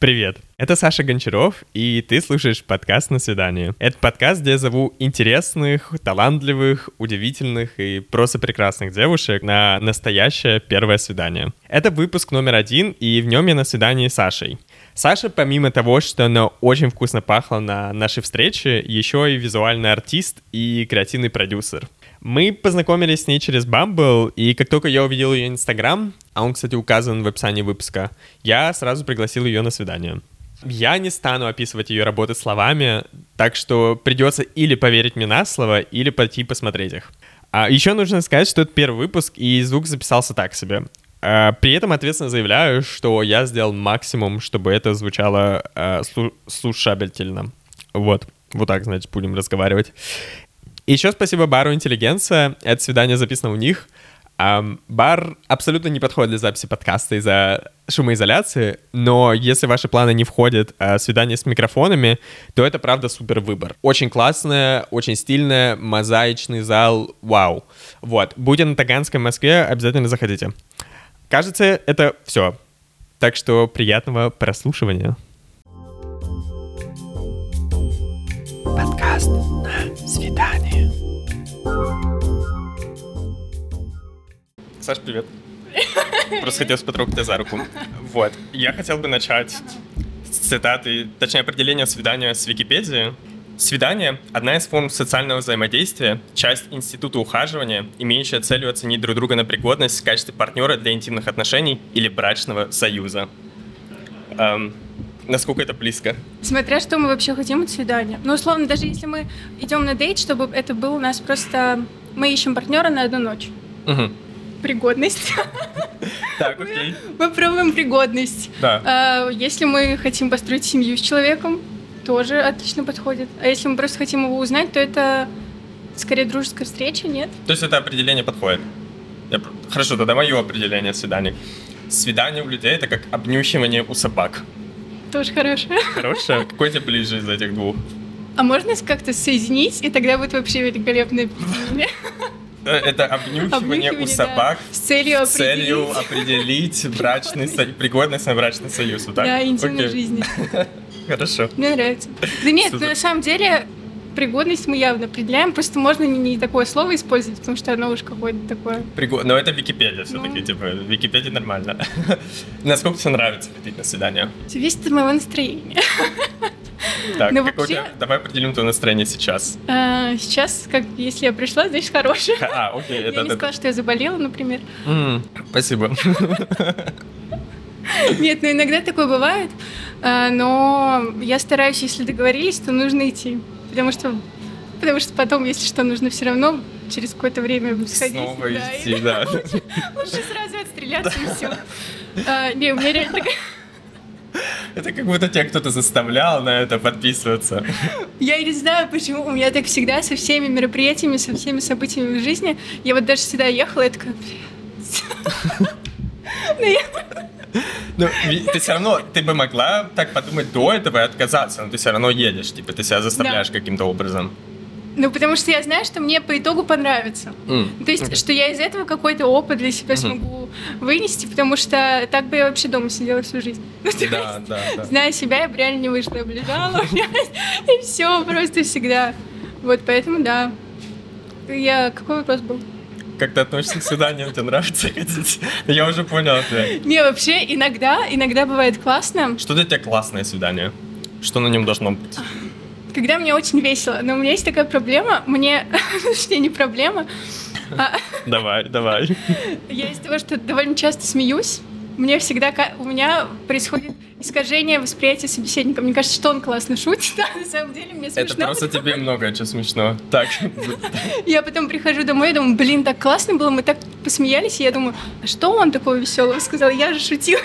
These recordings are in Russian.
Привет, это Саша Гончаров, и ты слушаешь подкаст «На свидание». Это подкаст, где я зову интересных, талантливых, удивительных и просто прекрасных девушек на настоящее первое свидание. Это выпуск номер один, и в нем я на свидании с Сашей. Саша, помимо того, что она очень вкусно пахла на нашей встрече, еще и визуальный артист и креативный продюсер. Мы познакомились с ней через Bumble, и как только я увидел ее Инстаграм, а он, кстати, указан в описании выпуска, я сразу пригласил ее на свидание. Я не стану описывать ее работы словами, так что придется или поверить мне на слово, или пойти посмотреть их. А еще нужно сказать, что это первый выпуск, и звук записался так себе. А, при этом ответственно заявляю, что я сделал максимум, чтобы это звучало э, слушабельно. Вот. Вот так, значит, будем разговаривать. Еще спасибо бару «Интеллигенция». Это свидание записано у них. Um, бар абсолютно не подходит для записи подкаста из-за шумоизоляции, но если ваши планы не входят uh, свидание с микрофонами, то это правда супер выбор. Очень классное, очень стильное, мозаичный зал, вау. Вот, будете на Таганской Москве, обязательно заходите. Кажется, это все. Так что приятного прослушивания. Подкаст на свидание. Саш, привет. Просто хотел потрогать тебя за руку. Вот. Я хотел бы начать с цитаты, точнее, определения свидания с Википедии. Свидание – одна из форм социального взаимодействия, часть института ухаживания, имеющая целью оценить друг друга на пригодность в качестве партнера для интимных отношений или брачного союза. Эм, насколько это близко. Смотря что мы вообще хотим от свидания. Ну, условно, даже если мы идем на дейт, чтобы это был у нас просто... Мы ищем партнера на одну ночь. Угу. Пригодность. Так, окей. Мы пробуем пригодность. Да. А, если мы хотим построить семью с человеком, тоже отлично подходит. А если мы просто хотим его узнать, то это скорее дружеская встреча, нет? То есть это определение подходит? Я... Хорошо, тогда мое определение свиданий. Свидание у людей — это как обнюхивание у собак. Тоже хорошая. Хорошая? Какой тебе ближе из этих двух? А можно как-то соединить, и тогда будет вообще великолепное э, это обнюхивание, у собак да. с целью, с целью определить брачный союз, пригодность на брачный союз. Вот так? Да, интимной жизни. Хорошо. Мне нравится. Да нет, на самом деле пригодность мы явно определяем, просто можно не, не такое слово использовать, потому что оно уж какое-то такое... Пригод... Но это Википедия все-таки, ну... типа, Википедия нормально. Насколько тебе нравится ходить на свидание? Зависит от моего настроения. Так, Но вообще... тебя... давай определим твое настроение сейчас. А, сейчас, как если я пришла, значит хорошее. А, окей. Это, я не сказала, что я заболела, например. Mm, спасибо. Нет, ну иногда такое бывает, а, но я стараюсь, если договорились, то нужно идти потому что потому что потом, если что, нужно все равно через какое-то время сходить. Снова да, идти, да. Лучше, лучше сразу отстреляться и все. А, не, у меня реально такая... Это как будто тебя кто-то заставлял на это подписываться. Я не знаю, почему. У меня так всегда со всеми мероприятиями, со всеми событиями в жизни. Я вот даже сюда ехала, я такая, ну, ты все равно, ты бы могла так подумать до этого и отказаться, но ты все равно едешь, типа, ты себя заставляешь каким-то образом. Ну, потому что я знаю, что мне по итогу понравится. Mm. То есть, okay. что я из этого какой-то опыт для себя mm-hmm. смогу вынести, потому что так бы я вообще дома сидела всю жизнь. Ну, да, есть, да, да. Зная себя, я бы реально не вышла, я бы лежала, и все, просто всегда. Вот, поэтому, да. Я... Какой вопрос был? как ты относишься к свиданиям, тебе нравится ходить? Я уже понял ответ. Не, вообще, иногда, иногда бывает классно. Что для тебя классное свидание? Что на нем должно быть? Когда мне очень весело. Но у меня есть такая проблема, мне, точнее, не проблема. А... Давай, давай. Я из того, что довольно часто смеюсь, мне всегда, у меня происходит искажение восприятия собеседника. Мне кажется, что он классно шутит, да, на самом деле мне смешно. Это просто тебе много чего смешно. Так. Я потом прихожу домой и думаю, блин, так классно было, мы так посмеялись, и я думаю, а что он такого веселого сказал? Я же шутила.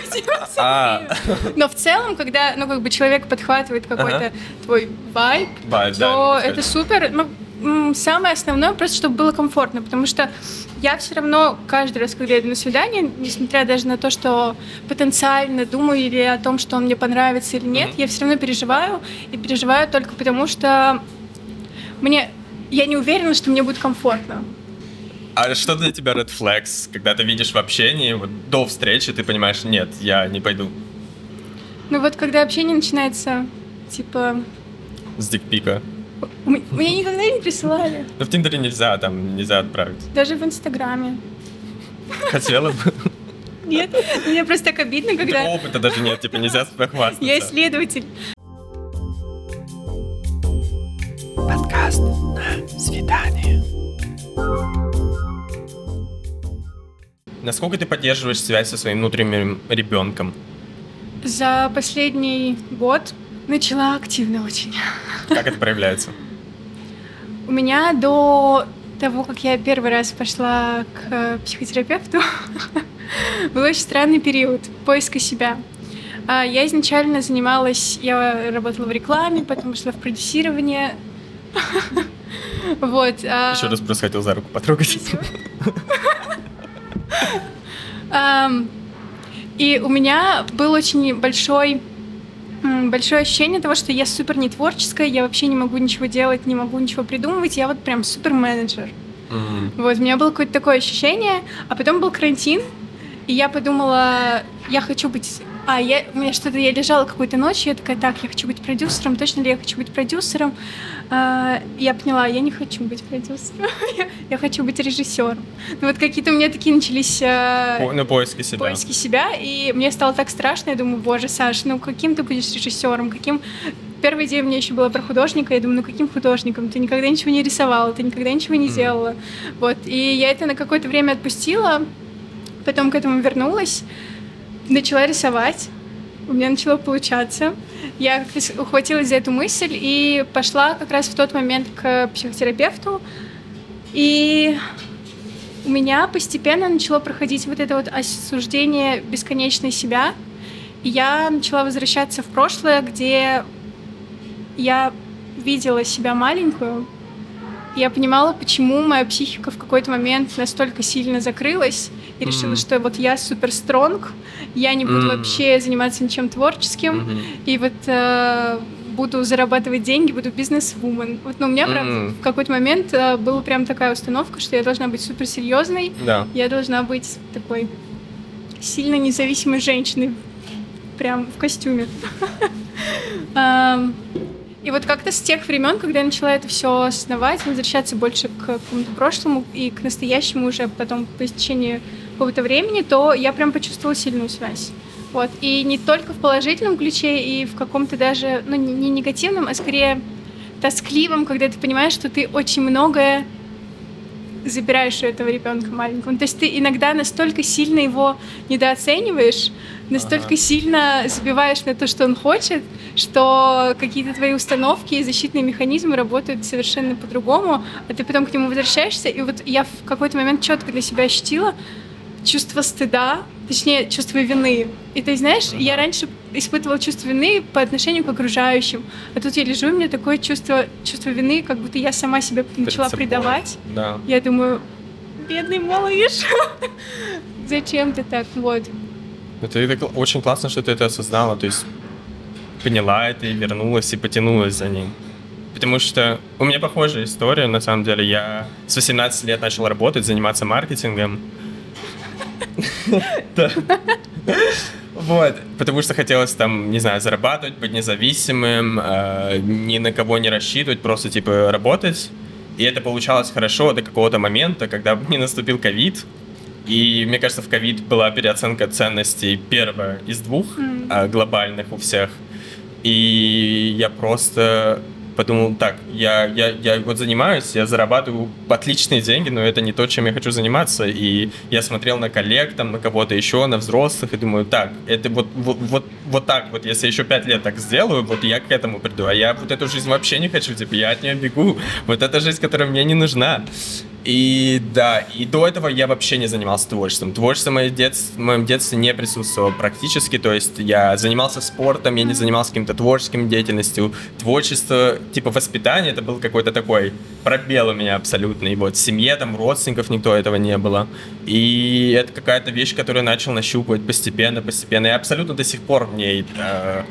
А. Но в целом, когда, ну, как бы человек подхватывает какой-то твой вайб, то это супер. Ну, самое основное просто, чтобы было комфортно, потому что я все равно каждый раз, когда иду на свидание, несмотря даже на то, что потенциально думаю или о том, что он мне понравится или нет, mm-hmm. я все равно переживаю и переживаю только потому, что мне я не уверена, что мне будет комфортно. А что для тебя red flags, когда ты видишь в общении, вот до встречи ты понимаешь, нет, я не пойду? Ну вот когда общение начинается, типа... С дикпика. Мне никогда не присылали. Ну в Тиндере нельзя, там нельзя отправить. Даже в Инстаграме. Хотела бы. Нет, мне просто так обидно, когда... Опыта даже нет, типа нельзя похвастаться. Я исследователь. Подкаст на свидание. Насколько ты поддерживаешь связь со своим внутренним ребенком? За последний год начала активно очень. Как это проявляется? У меня до того, как я первый раз пошла к психотерапевту, был очень странный период поиска себя. А, я изначально занималась, я работала в рекламе, потом шла в продюсирование. Вот. А Еще раз просто хотел за руку потрогать. И у меня был очень большой большое ощущение того, что я супер не творческая, я вообще не могу ничего делать, не могу ничего придумывать, я вот прям супер менеджер. Mm-hmm. Вот, у меня было какое-то такое ощущение, а потом был карантин, и я подумала, я хочу быть а, я, у меня что-то, я лежала какую-то ночь, и я такая, так, я хочу быть продюсером, точно ли я хочу быть продюсером? А, я поняла, я не хочу быть продюсером, я, я хочу быть режиссером. Ну вот какие-то у меня такие начались... А, По, на поиски себя. Поиски себя, и мне стало так страшно, я думаю, боже, Саш, ну каким ты будешь режиссером, каким... Первая идея у меня еще была про художника, я думаю, ну каким художником? Ты никогда ничего не рисовала, ты никогда ничего не делала. Вот, и я это на какое-то время отпустила, потом к этому вернулась, начала рисовать, у меня начало получаться. Я ухватилась за эту мысль и пошла как раз в тот момент к психотерапевту. И у меня постепенно начало проходить вот это вот осуждение бесконечной себя. И я начала возвращаться в прошлое, где я видела себя маленькую, я понимала, почему моя психика в какой-то момент настолько сильно закрылась и решила, mm. что вот я супер стронг, я не буду mm. вообще заниматься ничем творческим, mm-hmm. и вот э, буду зарабатывать деньги, буду бизнес-вумен. Вот, ну, у меня, mm. правда, в какой-то момент э, была прям такая установка, что я должна быть супер серьезной, да. я должна быть такой сильно независимой женщиной, прям в костюме. И вот как-то с тех времен, когда я начала это все осознавать, возвращаться больше к какому-то прошлому и к настоящему уже потом по истечении какого-то времени, то я прям почувствовала сильную связь. Вот. И не только в положительном ключе, и в каком-то даже, ну, не негативном, а скорее тоскливом, когда ты понимаешь, что ты очень многое забираешь у этого ребенка маленького. Ну, то есть ты иногда настолько сильно его недооцениваешь, настолько ага. сильно забиваешь на то, что он хочет, что какие-то твои установки и защитные механизмы работают совершенно по-другому, а ты потом к нему возвращаешься. И вот я в какой-то момент четко для себя ощутила чувство стыда, точнее, чувство вины. И ты знаешь, ага. я раньше испытывала чувство вины по отношению к окружающим, а тут я лежу, и у меня такое чувство, чувство вины, как будто я сама себя начала предавать. Да. Я думаю, бедный малыш, зачем ты так, вот. Это, это очень классно, что ты это осознала, то есть поняла это и вернулась и потянулась за ним. Потому что у меня похожая история, на самом деле. Я с 18 лет начал работать, заниматься маркетингом. Вот, потому что хотелось там, не знаю, зарабатывать, быть независимым, э, ни на кого не рассчитывать, просто типа работать. И это получалось хорошо до какого-то момента, когда не наступил ковид. И мне кажется, в ковид была переоценка ценностей первая из двух mm. глобальных у всех. И я просто подумал, так, я, я, я вот занимаюсь, я зарабатываю отличные деньги, но это не то, чем я хочу заниматься. И я смотрел на коллег, там, на кого-то еще, на взрослых, и думаю, так, это вот, вот, вот, вот так вот, если еще пять лет так сделаю, вот я к этому приду. А я вот эту жизнь вообще не хочу, типа, я от нее бегу. Вот эта жизнь, которая мне не нужна. И да, и до этого я вообще не занимался творчеством. Творчество в моем, детстве, в моем детстве не присутствовало практически, то есть я занимался спортом, я не занимался каким-то творческим деятельностью. Творчество, типа воспитание, это был какой-то такой пробел у меня абсолютный. Вот в семье, там, родственников никто этого не было. И это какая-то вещь, которую я начал нащупывать постепенно, постепенно. И абсолютно до сих пор в ней э,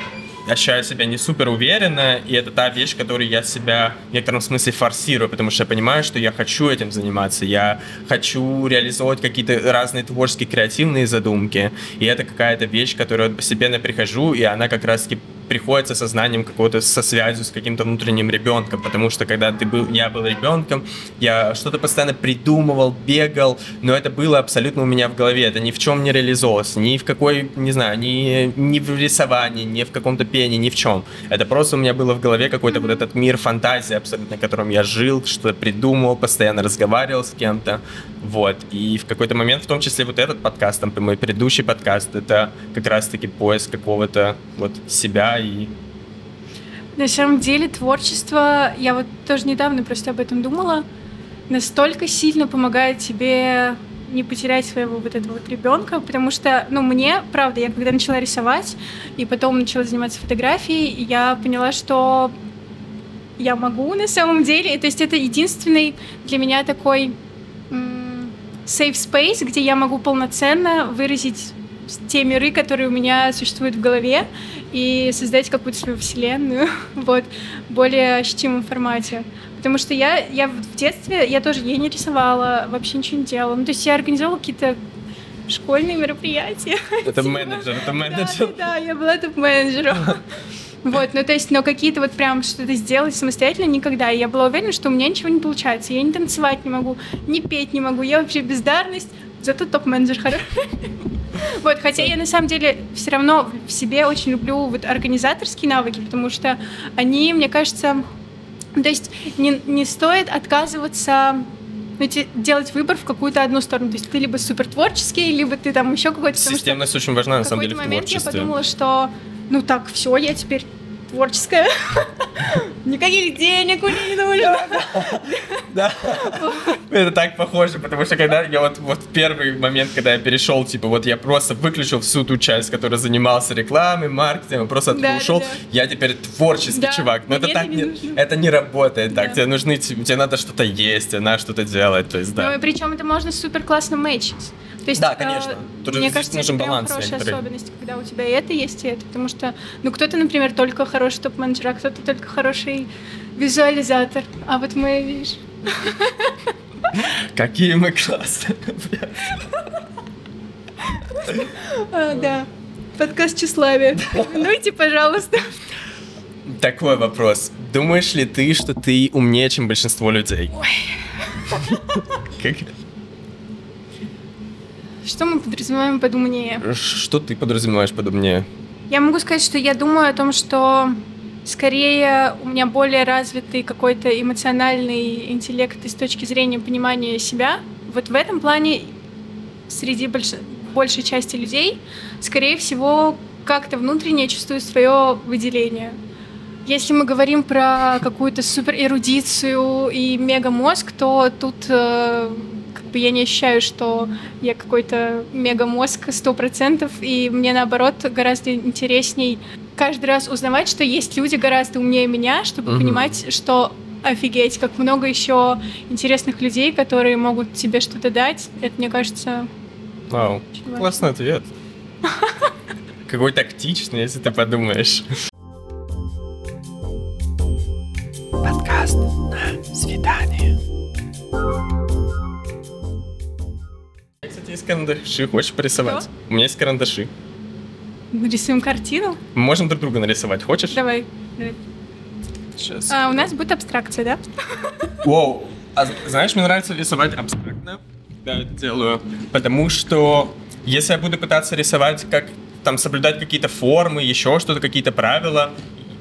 ощущаю себя не супер уверенно, и это та вещь, которую я себя в некотором смысле форсирую, потому что я понимаю, что я хочу этим заниматься, я хочу реализовывать какие-то разные творческие, креативные задумки, и это какая-то вещь, к которой я постепенно прихожу, и она как раз-таки приходит со сознанием какого-то, со связью с каким-то внутренним ребенком, потому что когда ты был, я был ребенком, я что-то постоянно придумывал, бегал, но это было абсолютно у меня в голове, это ни в чем не реализовалось, ни в какой, не знаю, ни, ни в рисовании, ни в каком-то пении, ни в чем. Это просто у меня было в голове какой-то вот этот мир фантазии абсолютно, в котором я жил, что-то придумывал, постоянно разговаривал с кем-то, вот. И в какой-то момент, в том числе вот этот подкаст, там, мой предыдущий подкаст, это как раз-таки поиск какого-то вот себя и на самом деле творчество, я вот тоже недавно просто об этом думала, настолько сильно помогает тебе не потерять своего вот этого вот ребенка, потому что, ну, мне, правда, я когда начала рисовать и потом начала заниматься фотографией, я поняла, что я могу на самом деле, то есть это единственный для меня такой safe space, где я могу полноценно выразить те миры, которые у меня существуют в голове, и создать какую-то свою вселенную, вот, в более ощутимом формате. Потому что я, я в детстве, я тоже, я не рисовала, вообще ничего не делала. Ну, то есть я организовала какие-то школьные мероприятия. Это менеджер, это менеджер. Да, да, я была топ-менеджером. Вот, ну то есть, но какие-то вот прям что-то сделать самостоятельно никогда. И я была уверена, что у меня ничего не получается. Я не танцевать не могу, не петь не могу. Я вообще бездарность, зато топ-менеджер хороший. Вот, хотя я на самом деле все равно в себе очень люблю вот организаторские навыки, потому что они, мне кажется, то есть не, не стоит отказываться ну, делать выбор в какую-то одну сторону. То есть ты либо супер творческий, либо ты там еще какой-то... Системность очень важна, на самом деле, в момент я подумала, что ну так, все, я теперь творческая. Никаких денег мне не нужно. Да. Это так похоже, потому что когда я вот, вот первый момент, когда я перешел, типа, вот я просто выключил всю ту часть, которая занимался рекламой, маркетингом, просто оттуда ушел, я теперь творческий чувак. Но это так не, это не работает так. Тебе нужны, тебе надо что-то есть, тебе надо что-то делать, то есть, да. Ну и причем это можно супер классно мэчить. То есть, да, конечно. Тут мне кажется, нужен это баланс. хорошая некоторые. особенность, когда у тебя и это есть, и это. Потому что, ну, кто-то, например, только хороший топ-менеджер, а кто-то только хороший визуализатор. А вот мы, видишь... Какие мы классные. А, да. Подкаст тщеславия. Минуйте, пожалуйста. Такой вопрос. Думаешь ли ты, что ты умнее, чем большинство людей? Ой. Что мы подразумеваем под умнее? Что ты подразумеваешь под умнее? Я могу сказать, что я думаю о том, что скорее у меня более развитый какой-то эмоциональный интеллект с точки зрения понимания себя. Вот в этом плане среди больш... большей части людей, скорее всего, как-то внутренне чувствую свое выделение. Если мы говорим про какую-то супер эрудицию и мегамозг, то тут э, бы я не ощущаю, что я какой-то мега-мозг сто процентов, и мне, наоборот, гораздо интересней каждый раз узнавать, что есть люди гораздо умнее меня, чтобы угу. понимать, что офигеть, как много еще интересных людей, которые могут тебе что-то дать. Это, мне кажется... Вау, классный ответ. Какой тактичный, если ты подумаешь. Есть карандаши, хочешь порисовать? Что? У меня есть карандаши. Нарисуем картину? Мы можем друг друга нарисовать, хочешь? Давай. Давай. Сейчас. А, у нас будет абстракция, да? Воу. А, знаешь, мне нравится рисовать абстрактно, когда это делаю, потому что если я буду пытаться рисовать, как там соблюдать какие-то формы, еще что-то, какие-то правила,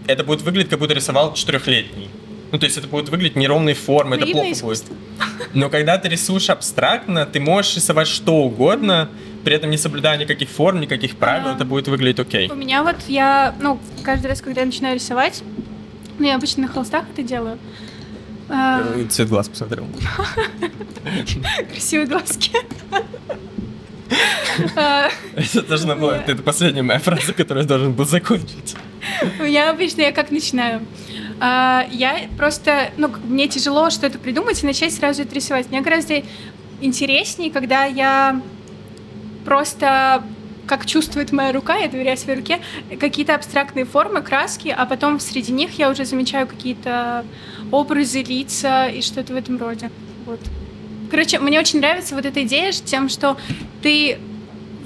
это будет выглядеть, как будто рисовал четырехлетний. Ну, то есть это будет выглядеть неровной формы, это плохо искусство. будет. Но когда ты рисуешь абстрактно, ты можешь рисовать что угодно, при этом не соблюдая никаких форм, никаких правил, а, это будет выглядеть окей. У меня вот я, ну, каждый раз, когда я начинаю рисовать, ну, я обычно на холстах это делаю. А... Цвет глаз посмотрел. Красивые глазки. Это должна была, это последняя моя фраза, которую я должен был закончить. Я обычно, я как начинаю. А, я просто, ну, мне тяжело что-то придумать и начать сразу это рисовать. Мне гораздо интереснее, когда я просто как чувствует моя рука, я доверяю своей руке, какие-то абстрактные формы, краски, а потом среди них я уже замечаю какие-то образы, лица и что-то в этом роде. Вот. Короче, мне очень нравится вот эта идея тем, что ты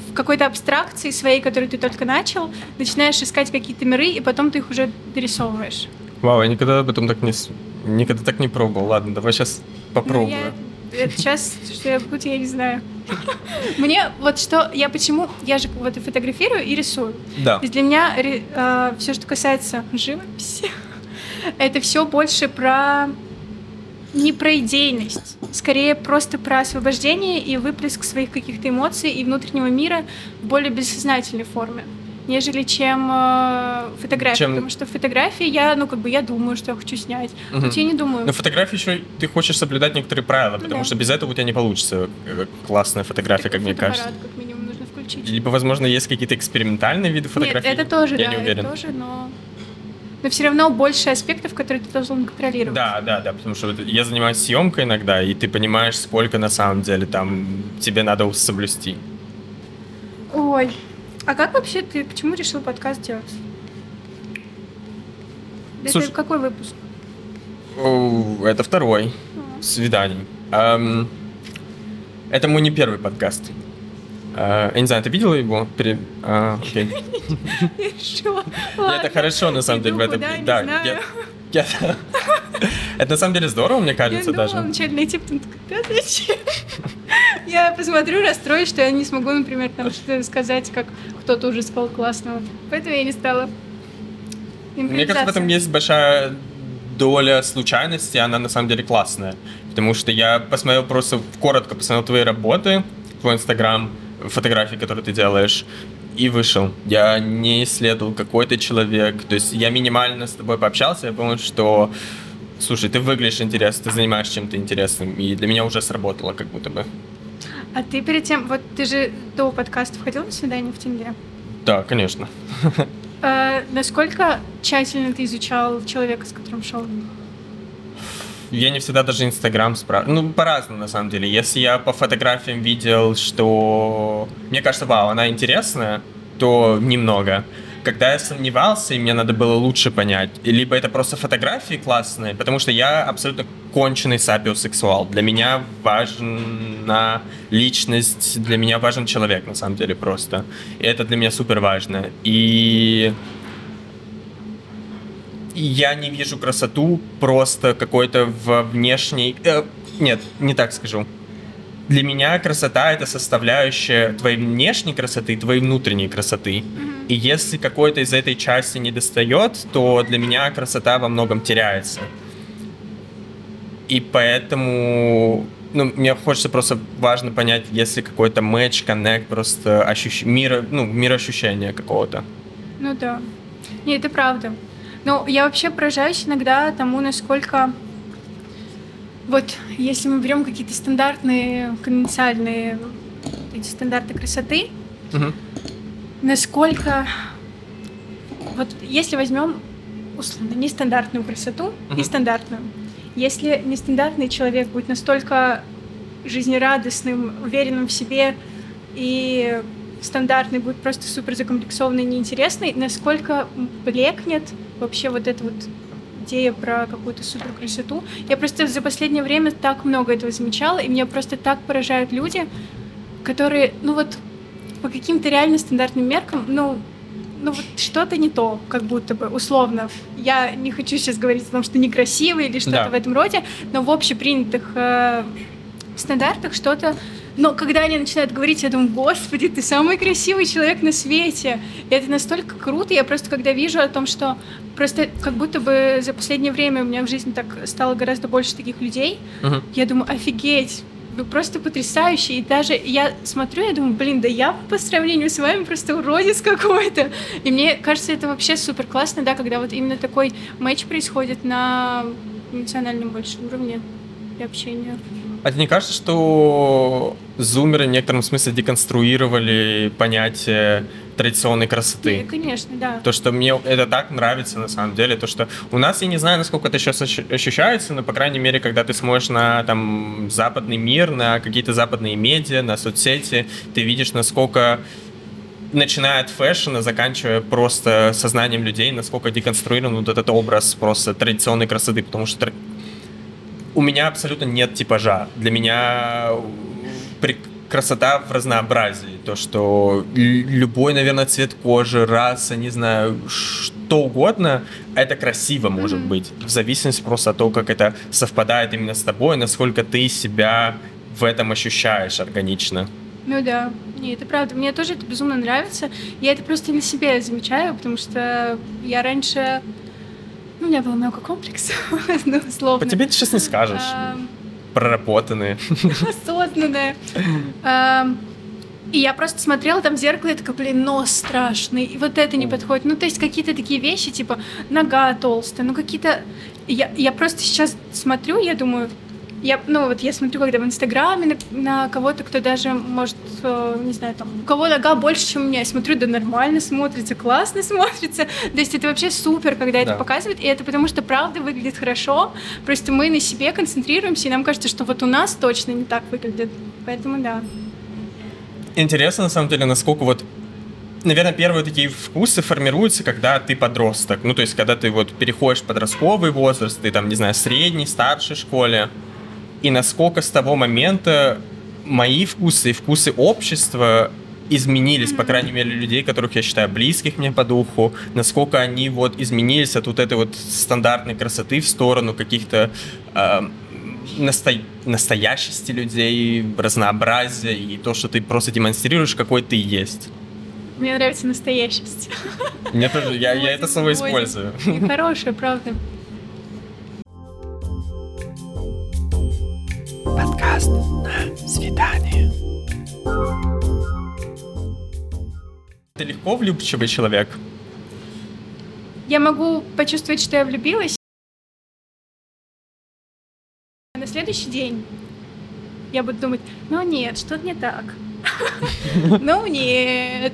в какой-то абстракции своей, которую ты только начал, начинаешь искать какие-то миры, и потом ты их уже дорисовываешь. Вау, я никогда об этом так не... Никогда так не пробовал. Ладно, давай сейчас попробую. Ну, я... Сейчас, что я буду, я не знаю. Мне вот что, я почему, я же вот и фотографирую и рисую. Да. Есть для меня э, все, что касается живописи, это все больше про не про идейность, скорее просто про освобождение и выплеск своих каких-то эмоций и внутреннего мира в более бессознательной форме нежели чем э, фотография, чем... потому что фотографии я, ну как бы я думаю, что я хочу снять, угу. тут я не думаю. Но фотографии еще ты хочешь соблюдать некоторые правила, ну, потому да. что без этого у тебя не получится э, классная фотография, так, как мне кажется. как минимум нужно включить. Либо, возможно, есть какие-то экспериментальные виды фотографий. Нет, это тоже, я да, не уверен. это тоже, но но все равно больше аспектов, которые ты должен контролировать. Да, да, да, потому что я занимаюсь съемкой иногда, и ты понимаешь, сколько на самом деле там тебе надо соблюсти. Ой, а как вообще ты, почему решил подкаст делать? Слушай, это какой выпуск? Это второй. А. Свиданий. Эм, это мой не первый подкаст. Uh, я не знаю, ты видела его? Пере... Uh, okay. Это хорошо, на самом деле. Да, я... Это на самом деле здорово, мне кажется, я даже. Я начать найти, потом зачем? Я посмотрю, расстроюсь, что я не смогу, например, там что-то сказать, как кто-то уже сказал классного. Поэтому я не стала. Мне кажется, в этом есть большая доля случайности, она на самом деле классная. Потому что я посмотрел просто коротко посмотрел твои работы, твой инстаграм, фотографии, которые ты делаешь, и вышел. Я не исследовал, какой ты человек. То есть я минимально с тобой пообщался, я понял, что слушай, ты выглядишь интересно, ты занимаешься чем-то интересным, и для меня уже сработало как будто бы. А ты перед тем, вот ты же до подкаста входил на свидание в Тинде? Да, конечно. А, насколько тщательно ты изучал человека, с которым шел? Я не всегда даже Инстаграм спрашиваю. Ну, по-разному, на самом деле. Если я по фотографиям видел, что... Мне кажется, вау, она интересная, то немного. Когда я сомневался, и мне надо было лучше понять, либо это просто фотографии классные, потому что я абсолютно конченый сапиосексуал. Для меня важна личность, для меня важен человек, на самом деле, просто. И это для меня супер важно. И я не вижу красоту просто какой-то в внешней... Э, нет, не так скажу. Для меня красота — это составляющая твоей внешней красоты, твоей внутренней красоты. Mm-hmm. И если какой-то из этой части не достает, то для меня красота во многом теряется. И поэтому ну, мне хочется просто важно понять, если какой-то матч, коннект, просто ощущ... мир, ну, мироощущение какого-то. Ну да. Не, это правда. Ну, я вообще поражаюсь иногда тому, насколько вот если мы берем какие-то стандартные, конвенциальные эти стандарты красоты, угу. насколько вот если возьмем условно нестандартную красоту угу. и стандартную, если нестандартный человек будет настолько жизнерадостным, уверенным в себе и стандартный будет просто супер закомплексованный, неинтересный, насколько блекнет вообще вот эта вот идея про какую-то супер красоту. Я просто за последнее время так много этого замечала, и меня просто так поражают люди, которые, ну вот, по каким-то реально стандартным меркам, ну, ну вот что-то не то, как будто бы, условно. Я не хочу сейчас говорить о том, что некрасиво или что-то да. в этом роде, но в общепринятых э, стандартах что-то но когда они начинают говорить, я думаю, господи, ты самый красивый человек на свете. И это настолько круто. Я просто когда вижу о том, что просто как будто бы за последнее время у меня в жизни так стало гораздо больше таких людей, uh-huh. я думаю, офигеть, вы просто потрясающие. И даже я смотрю, я думаю, блин, да я по сравнению с вами просто уродец какой-то. И мне кажется, это вообще супер классно, да, когда вот именно такой матч происходит на эмоциональном больше уровне для общения. А тебе не кажется, что зумеры в некотором смысле деконструировали понятие традиционной красоты. Да, конечно, да. То, что мне это так нравится на самом деле, то, что у нас, я не знаю, насколько это сейчас ощущается, но, по крайней мере, когда ты смотришь на там западный мир, на какие-то западные медиа, на соцсети, ты видишь, насколько начиная от фэшена, заканчивая просто сознанием людей, насколько деконструирован вот этот образ просто традиционной красоты, потому что у меня абсолютно нет типажа. Для меня красота в разнообразии. То, что любой, наверное, цвет кожи, раса, не знаю, что угодно, это красиво может быть. В зависимости просто от того, как это совпадает именно с тобой, насколько ты себя в этом ощущаешь органично. Ну да, не, это правда. Мне тоже это безумно нравится. Я это просто на себе замечаю, потому что я раньше... Ну, у меня было много комплексов, ну, условно. По тебе ты сейчас не скажешь. Проработанные. Осознанные. И я просто смотрела там в зеркало, и такая, блин, нос страшный, и вот это не подходит. Ну, то есть какие-то такие вещи, типа нога толстая, ну какие-то... Я, я просто сейчас смотрю, я думаю, я, ну вот я смотрю, когда в Инстаграме на, на кого-то, кто даже может, э, не знаю, там, у кого нога больше, чем у меня, я смотрю, да нормально смотрится, классно смотрится. То есть это вообще супер, когда да. это показывают, и это потому что правда выглядит хорошо, просто мы на себе концентрируемся, и нам кажется, что вот у нас точно не так выглядит. Поэтому да. Интересно, на самом деле, насколько вот наверное, первые такие вкусы формируются, когда ты подросток. Ну, то есть, когда ты вот переходишь в подростковый возраст, ты там, не знаю, средний, старшей школе и насколько с того момента мои вкусы и вкусы общества изменились, по крайней мере, людей, которых я считаю близких мне по духу, насколько они вот изменились от вот этой вот стандартной красоты в сторону каких-то э, насто... настоящести людей, разнообразия и то, что ты просто демонстрируешь, какой ты есть. Мне нравится настоящесть. Мне тоже, я, я это слово использую. Хорошее, правда. Подкаст на свидание. Ты легко влюбчивый человек? Я могу почувствовать, что я влюбилась. На следующий день я буду думать, ну нет, что-то не так. Ну нет,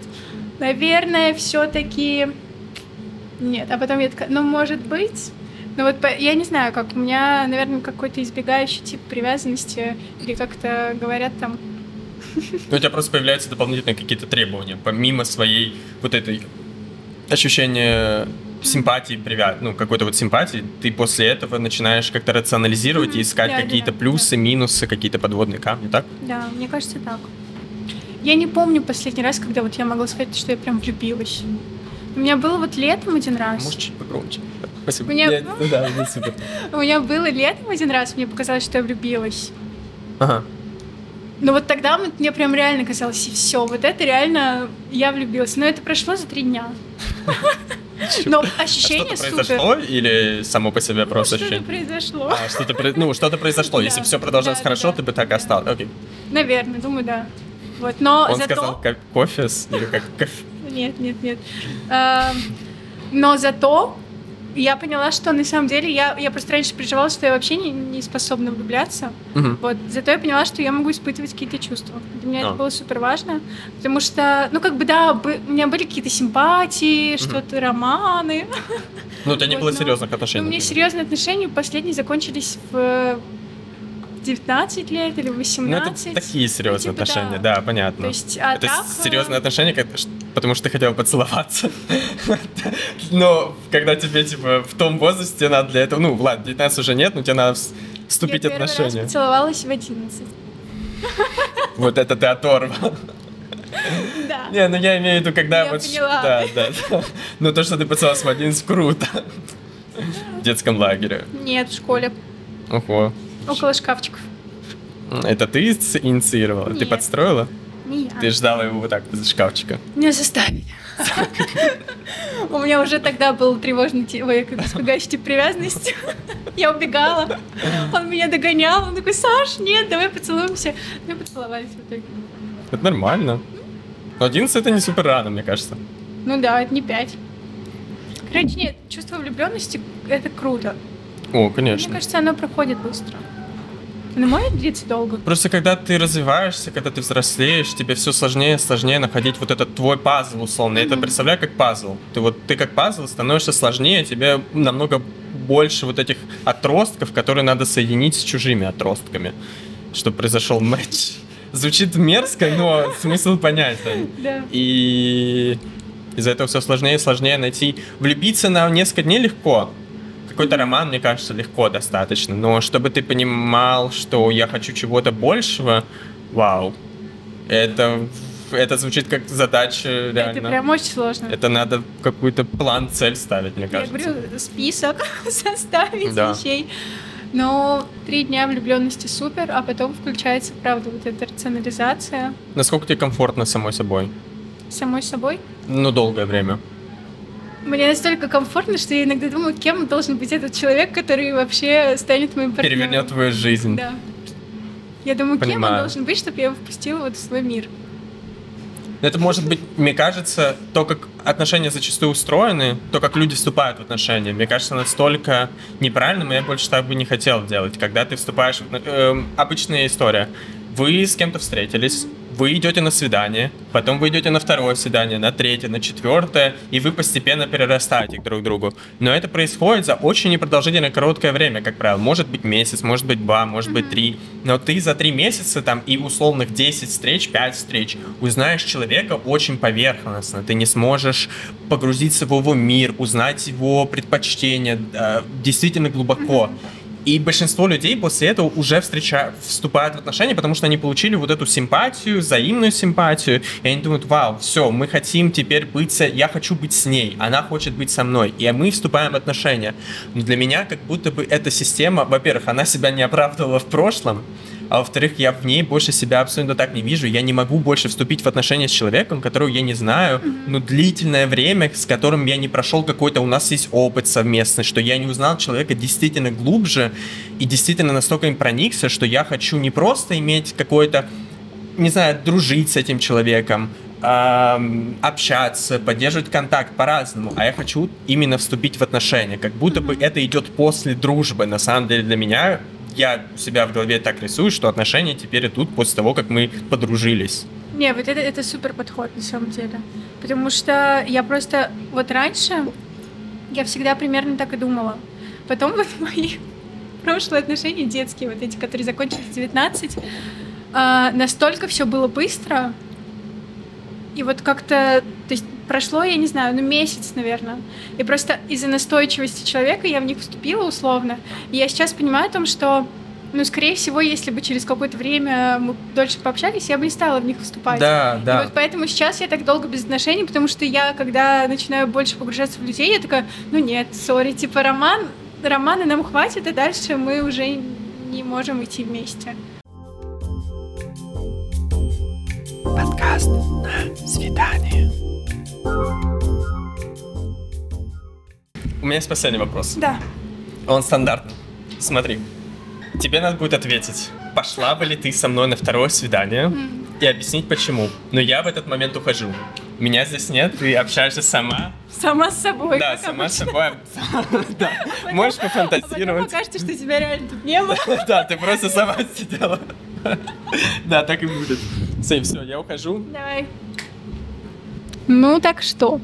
наверное, все-таки нет. А потом я такая, ну может быть, ну вот я не знаю, как у меня, наверное, какой-то избегающий тип привязанности, или как-то говорят там. Ну, у тебя просто появляются дополнительные какие-то требования, помимо своей вот этой ощущения симпатии, привяз... ну, какой-то вот симпатии, ты после этого начинаешь как-то рационализировать mm-hmm. и искать да, какие-то да, плюсы, да. минусы, какие-то подводные камни, так? Да, мне кажется, так. Я не помню последний раз, когда вот я могла сказать, что я прям влюбилась. У меня было вот летом один раз. Может, чуть погромче. Спасибо. У меня... Я... Ну да, супер. У меня было летом один раз, мне показалось, что я влюбилась. Ага. Но вот тогда мне прям реально казалось, и все, вот это реально я влюбилась. Но это прошло за три дня. Но ощущение а что-то произошло или само по себе просто ну, ощущение? Что-то произошло. А, что-то, ну, что-то произошло. Если все продолжалось хорошо, ты бы так и осталась. Окей. Наверное, думаю, да. Вот, но Он зато... сказал, как кофе или как кофе? Нет, нет, нет. Но зато я поняла, что на самом деле я, я просто раньше переживала, что я вообще не, не способна влюбляться. Угу. Вот. Зато я поняла, что я могу испытывать какие-то чувства. Для меня а. это было супер важно. Потому что, ну, как бы, да, бы, у меня были какие-то симпатии, угу. что-то, романы. Ну, у тебя не вот, было серьезных отношений. У меня серьезные отношения последние закончились в 19 лет или 18. Ну, это такие серьезные ну, типа, отношения, да. да, понятно. То есть, а это так... серьезные отношения, как, потому что ты хотела поцеловаться. Но когда тебе, типа, в том возрасте надо для этого, ну, ладно, 19 уже нет, но тебе надо вступить в отношения. Я поцеловалась в 11. Вот это ты оторвал. Да. Не, ну я имею в виду, когда я вот... Поняла. Да, да. Но то, что ты поцеловалась в 11, круто. В детском лагере. Нет, в школе. Ого. Около шкафчиков. Это ты инициировала? Нет. Ты подстроила? Не я. Ты ждала его вот так из шкафчика? Меня заставили. У меня уже тогда был тревожный, как испугающий тип привязанности. Я убегала. Он меня догонял. Он такой, Саш, нет, давай поцелуемся. Мы поцеловались в итоге. Это нормально. Но 11 это не супер рано, мне кажется. Ну да, это не 5. Короче, нет, чувство влюбленности это круто. О, конечно. Мне кажется, оно проходит быстро. Оно может длиться долго? Просто когда ты развиваешься, когда ты взрослеешь, тебе все сложнее и сложнее находить вот этот твой пазл, условно. Mm-hmm. Я это представляю как пазл. Ты вот ты как пазл становишься сложнее, тебе намного больше вот этих отростков, которые надо соединить с чужими отростками, чтобы произошел матч. звучит мерзко, но смысл понятен. Да. И из-за этого все сложнее и сложнее найти. Влюбиться на несколько дней легко. Какой-то роман, мне кажется, легко достаточно. Но чтобы ты понимал, что я хочу чего-то большего, вау. Это это звучит как задача реально. Это прям очень сложно. Это надо какой-то план, цель ставить, мне кажется. Я говорю, список составить да. вещей. Но три дня влюбленности супер, а потом включается, правда, вот эта рационализация. Насколько тебе комфортно самой собой? Самой собой? Ну, долгое время. Мне настолько комфортно, что я иногда думаю, кем должен быть этот человек, который вообще станет моим партнером. Перевернет твою жизнь. Да. Я думаю, Понимаю. кем он должен быть, чтобы я его впустила вот в свой мир. Это может быть, мне кажется, то, как отношения зачастую устроены, то, как люди вступают в отношения, мне кажется, настолько неправильным, и я больше так бы не хотел делать. Когда ты вступаешь в... Э, обычная история. Вы с кем-то встретились, вы идете на свидание, потом вы идете на второе свидание, на третье, на четвертое, и вы постепенно перерастаете друг к другу. Но это происходит за очень непродолжительное короткое время, как правило. Может быть месяц, может быть два, может быть три. Но ты за три месяца там и условных 10 встреч, 5 встреч узнаешь человека очень поверхностно. Ты не сможешь погрузиться в его мир, узнать его предпочтения э, действительно глубоко. И большинство людей после этого уже встреча... вступают в отношения, потому что они получили вот эту симпатию, взаимную симпатию, и они думают, вау, все, мы хотим теперь быть, с... я хочу быть с ней, она хочет быть со мной, и мы вступаем в отношения. Но для меня как будто бы эта система, во-первых, она себя не оправдывала в прошлом, а во-вторых, я в ней больше себя абсолютно так не вижу. Я не могу больше вступить в отношения с человеком, которого я не знаю, ну, длительное время, с которым я не прошел какой-то, у нас есть опыт совместный, что я не узнал человека действительно глубже и действительно настолько им проникся, что я хочу не просто иметь какой-то не знаю, дружить с этим человеком, общаться, поддерживать контакт по-разному, а я хочу именно вступить в отношения, как будто бы это идет после дружбы. На самом деле для меня я себя в голове так рисую, что отношения теперь идут после того, как мы подружились. Не, вот это, это супер подход на самом деле. Потому что я просто вот раньше я всегда примерно так и думала. Потом вот мои прошлые отношения детские, вот эти, которые закончились в 19, а, настолько все было быстро, и вот как-то, то есть прошло, я не знаю, ну месяц, наверное. И просто из-за настойчивости человека я в них вступила условно. И я сейчас понимаю о том, что ну, скорее всего, если бы через какое-то время мы дольше пообщались, я бы не стала в них вступать. Да, да. И вот поэтому сейчас я так долго без отношений, потому что я, когда начинаю больше погружаться в людей, я такая, ну нет, сори, типа роман, романы нам хватит, и дальше мы уже не можем идти вместе. Подкаст на свидание. У меня есть последний вопрос. Да. Он стандартный. Смотри, тебе надо будет ответить, пошла бы ли ты со мной на второе свидание mm. и объяснить почему. Но я в этот момент ухожу. Меня здесь нет, ты общаешься сама. Сама с собой. Да, сама с собой. Да. Можешь пофантазировать. покажется, что тебя реально тут не было. Да, ты просто сама сидела. Да, так и будет. Сейв, все, я ухожу. Давай. Ну так что?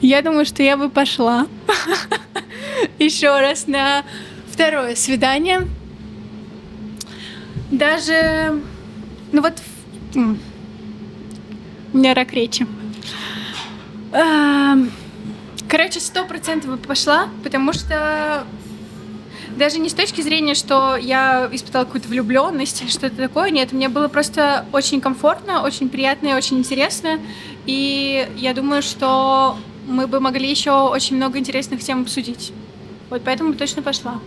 Я думаю, что я бы пошла еще раз на второе свидание. Даже, ну вот, у меня рак речи. Короче, сто процентов бы пошла, потому что даже не с точки зрения, что я испытала какую-то влюбленность или что-то такое, нет, мне было просто очень комфортно, очень приятно и очень интересно, и я думаю, что мы бы могли еще очень много интересных тем обсудить. Вот поэтому точно пошла.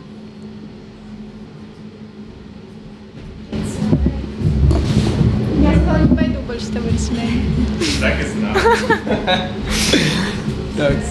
Я сказала, не пойду больше с тобой на свидание. Так и знал.